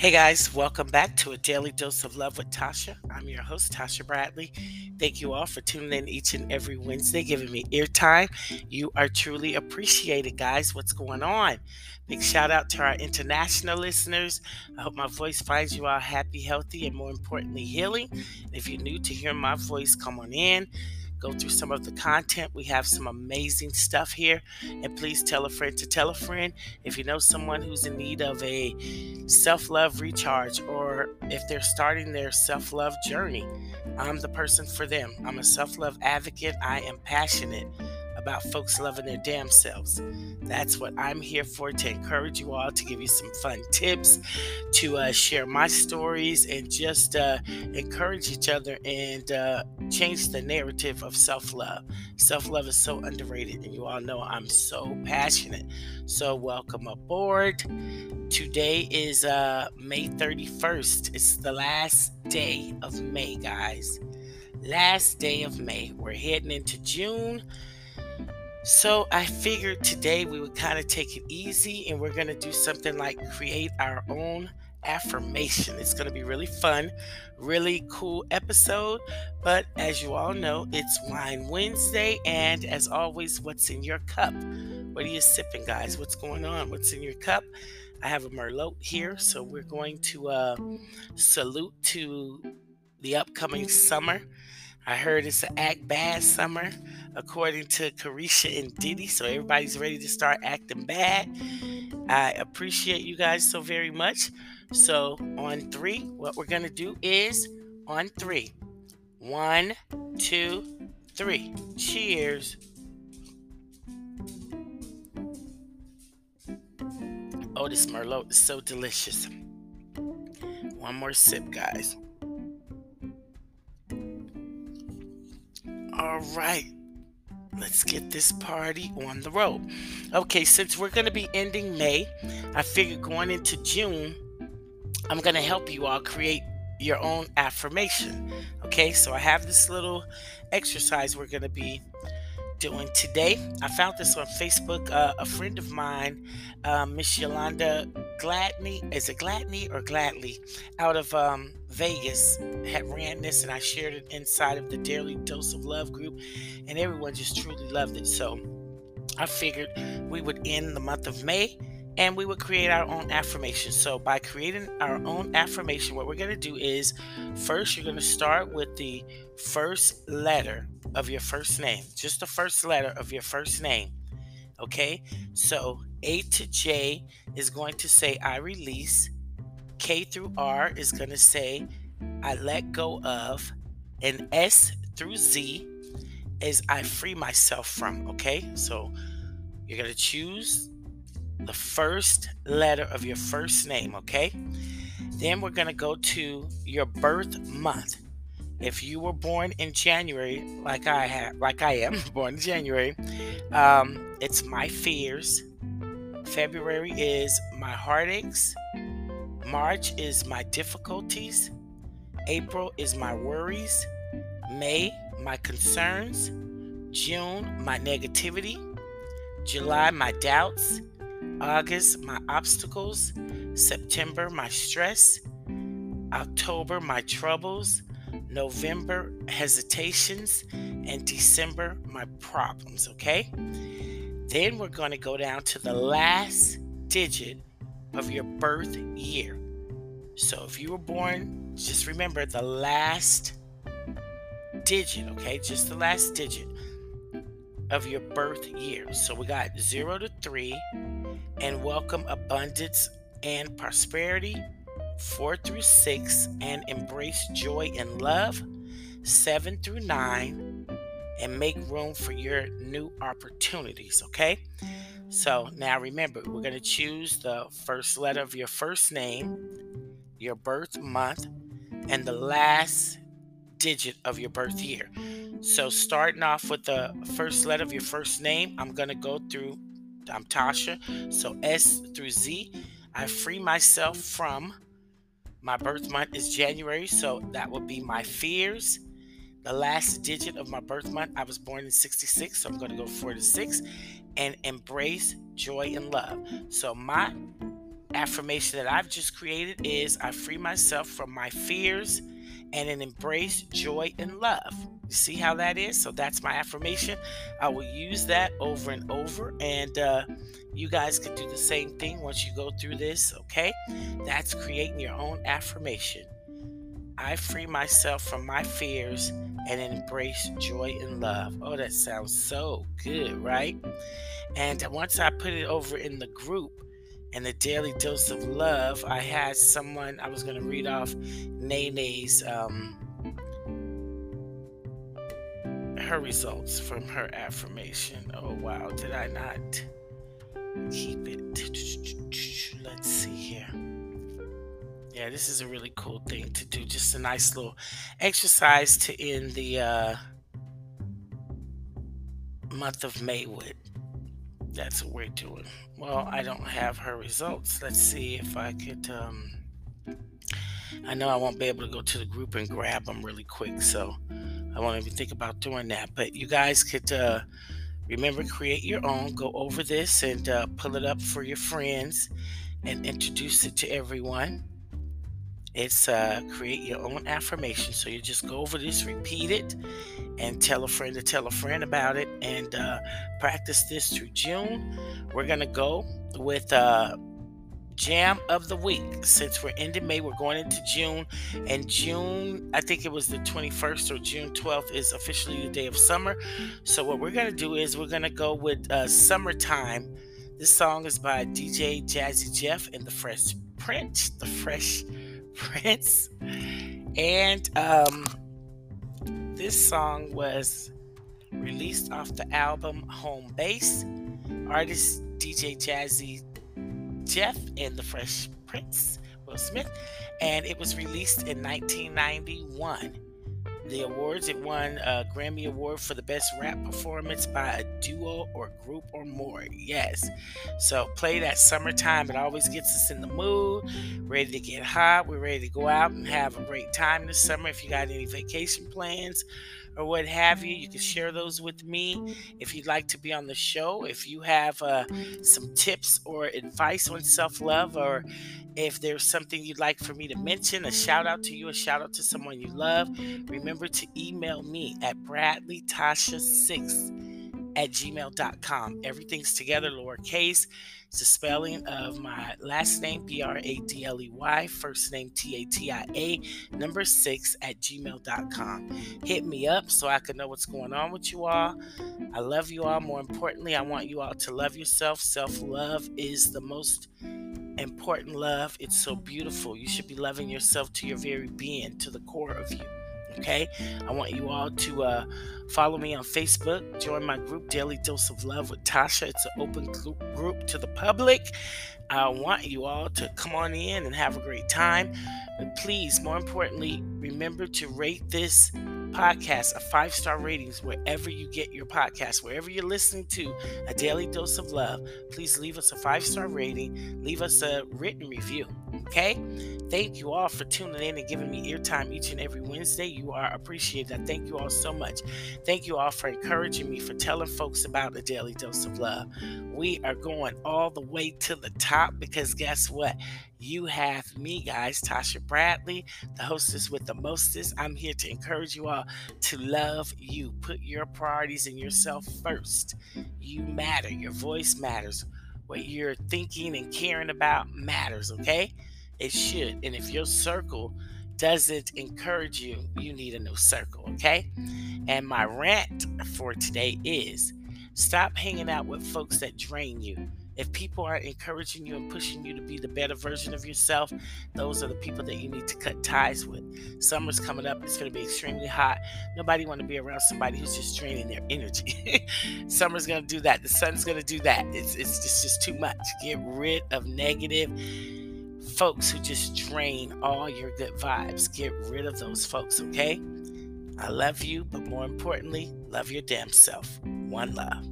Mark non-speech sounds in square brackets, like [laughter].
Hey guys, welcome back to a daily dose of love with Tatia. I'm your host, Tatia Bradley. Thank you all for tuning in each and every Wednesday, giving me ear time. You are truly appreciated, guys. What's going on? Big shout out to our international listeners. I hope my voice finds you all happy, healthy, and more importantly, healing. if you're new to hear my voice, come on in go through some of the content. We have some amazing stuff here. And please tell a friend to tell a friend if you know someone who's in need of a self love recharge or if they're starting their self love journey. I'm the person for them. I'm a self love advocate. I am passionate about folks loving their damn selves. That's what I'm here for to encourage you all, to give you some fun tips, to uh, share my stories, and just uh, encourage each other and uh, change the narrative of self love. Self love is so underrated, and you all know I'm so passionate. So, welcome aboard. Today is uh, May 31st. It's the last day of May, guys. Last day of May. We're heading into June. So I figured today we would kind of take it easy and we're going to do something like create our own affirmation. It's going to be really fun, really cool episode. But as you all know, it's Wine Wednesday. And as always, what's in your cup? What are you sipping, guys? What's going on? What's in your cup? I have a Merlot here. So we're going to uh, salute to the upcoming summer. I heard it's an act bad summer, according to Carisha and Diddy. So everybody's ready to start acting bad. I appreciate you guys so very much. So on three, what we're gonna do is on three. One, two, three. Cheers. Oh, this Merlot is so delicious. One more sip, guys. All right. Let's get this party on the road. Okay, since we're going to be ending May, I figured going into June, I'm going to help you all create your own affirmation. Okay, so I have this little exercise we're going to be doing today. I found this on Facebook. Uh, a friend of mine, uh, Miss Yolanda Gladney, is it Gladney or Gladly, out of um, Vegas, had ran this, and I shared it inside of the Daily Dose of Love group, and everyone just truly loved it. So I figured we would end the month of May and we would create our own affirmation. So, by creating our own affirmation, what we're going to do is first, you're going to start with the first letter of your first name, just the first letter of your first name. Okay, so A to J is going to say I release, K through R is going to say I let go of, and S through Z is I free myself from. Okay, so you're going to choose the first letter of your first name, okay? Then we're going to go to your birth month. If you were born in January, like I have, like I am [laughs] born in January, um, it's my fears. February is my heartaches. March is my difficulties. April is my worries. May, my concerns. June, my negativity. July, my doubts. August, my obstacles. September, my stress. October, my troubles. November, hesitations. And December, my problems. Okay? Then we're going to go down to the last digit of your birth year. So if you were born, just remember the last digit, okay? Just the last digit of your birth year. So we got 0 to 3 and welcome abundance and prosperity. Four through six and embrace joy and love. Seven through nine and make room for your new opportunities. Okay. So now remember, we're going to choose the first letter of your first name, your birth month, and the last digit of your birth year. So starting off with the first letter of your first name, I'm going to go through I'm Tatia. So S through Z. I free myself from my birth month is January, so that would be my fears. The last digit of my birth month, I was born in 66, so I'm going to go 4 to 6 and embrace joy and love. So my affirmation that I've just created is I free myself from my fears and then embrace joy and love. You see how that is? So that's my affirmation. I will use that over and over, and uh, you guys can do the same thing once you go through this, okay? That's creating your own affirmation. I free myself from my fears and embrace joy and love. Oh, that sounds so good, right? And once I put it over in the group, and the daily dose of love, I had someone, I was going to read off Nene's, um, her results from her affirmation. Oh, wow. Did I not keep it? This is a really cool thing to do. Just a nice little exercise to end the uh, month of May with. That's what we're doing. Well, I don't have her results. Let's see if I could. Um, I know I won't be able to go to the group and grab them really quick, so I won't even think about doing that. But you guys could uh, remember create your own. Go over this and uh, pull it up for your friends and introduce it to everyone. It's uh, create your own affirmation. So you just go over this, repeat it, and tell a friend to tell a friend about it, and uh, practice this through June. We're gonna go with uh, jam of the week. Since we're ending May, we're going into June, and June, I think it was the 21st or June 12th, is officially the day of summer. So what we're gonna do is we're gonna go with uh, "Summertime." This song is by DJ Jazzy Jeff and the Fresh Prince. The Fresh Prince. And um, this song was released off the album Home Base. Artist DJ Jazzy Jeff and the Fresh Prince, Will Smith. And it was released in 1991 the awards. It won a Grammy Award for the Best Rap Performance by a Duo or Group or More. Yes. So play that summertime. It always gets us in the mood, ready to get hot. We're ready to go out and have a great time this summer. If you got any vacation plans, or what have you, you can share those with me. If you'd like to be on the show, if you have uh, some tips or advice on self love, or if there's something you'd like for me to mention, a shout out to you, a shout out to someone you love, remember to email me at bradleytatia6 at gmail.com. Everything's together, lowercase. It's the spelling of my last name, B R A D L E Y, first name, T A T I A, number six at gmail.com. Hit me up so I can know what's going on with you all. I love you all. More importantly, I want you all to love yourself. Self love is the most important love. It's so beautiful. You should be loving yourself to your very being, to the core of you. Okay, I want you all to uh, follow me on Facebook, join my group Daily Dose of Love with Tatia. It's an open group to the public. I want you all to come on in and have a great time. But please, more importantly, remember to rate this podcast a five star ratings wherever you get your podcast, wherever you're listening to a daily dose of love. Please leave us a five star rating, leave us a written review. Okay? Thank you all for tuning in and giving me eartime each and every Wednesday. You are appreciated. I thank you all so much. Thank you all for encouraging me, for telling folks about the daily dose of love. We are going all the way to the top because guess what? You have me, guys, Tatia Bradley, the hostess with the mostest. I'm here to encourage you all to love you. Put your priorities and yourself first. You matter. Your voice matters. What you're thinking and caring about matters, okay? It should. And if your circle doesn't encourage you, you need a new circle, okay? And my rant for today is stop hanging out with folks that drain you. If people are encouraging you and pushing you to be the better version of yourself, those are the people that you need to cut ties with. Summer's coming up, it's going to be extremely hot. Nobody want to be around somebody who's just draining their energy. [laughs] Summer's going to do that. The sun's going to do that. It's it's just, just too much. Get rid of negative folks who just drain all your good vibes. Get rid of those folks, okay? I love you, but more importantly, love your damn self. One love.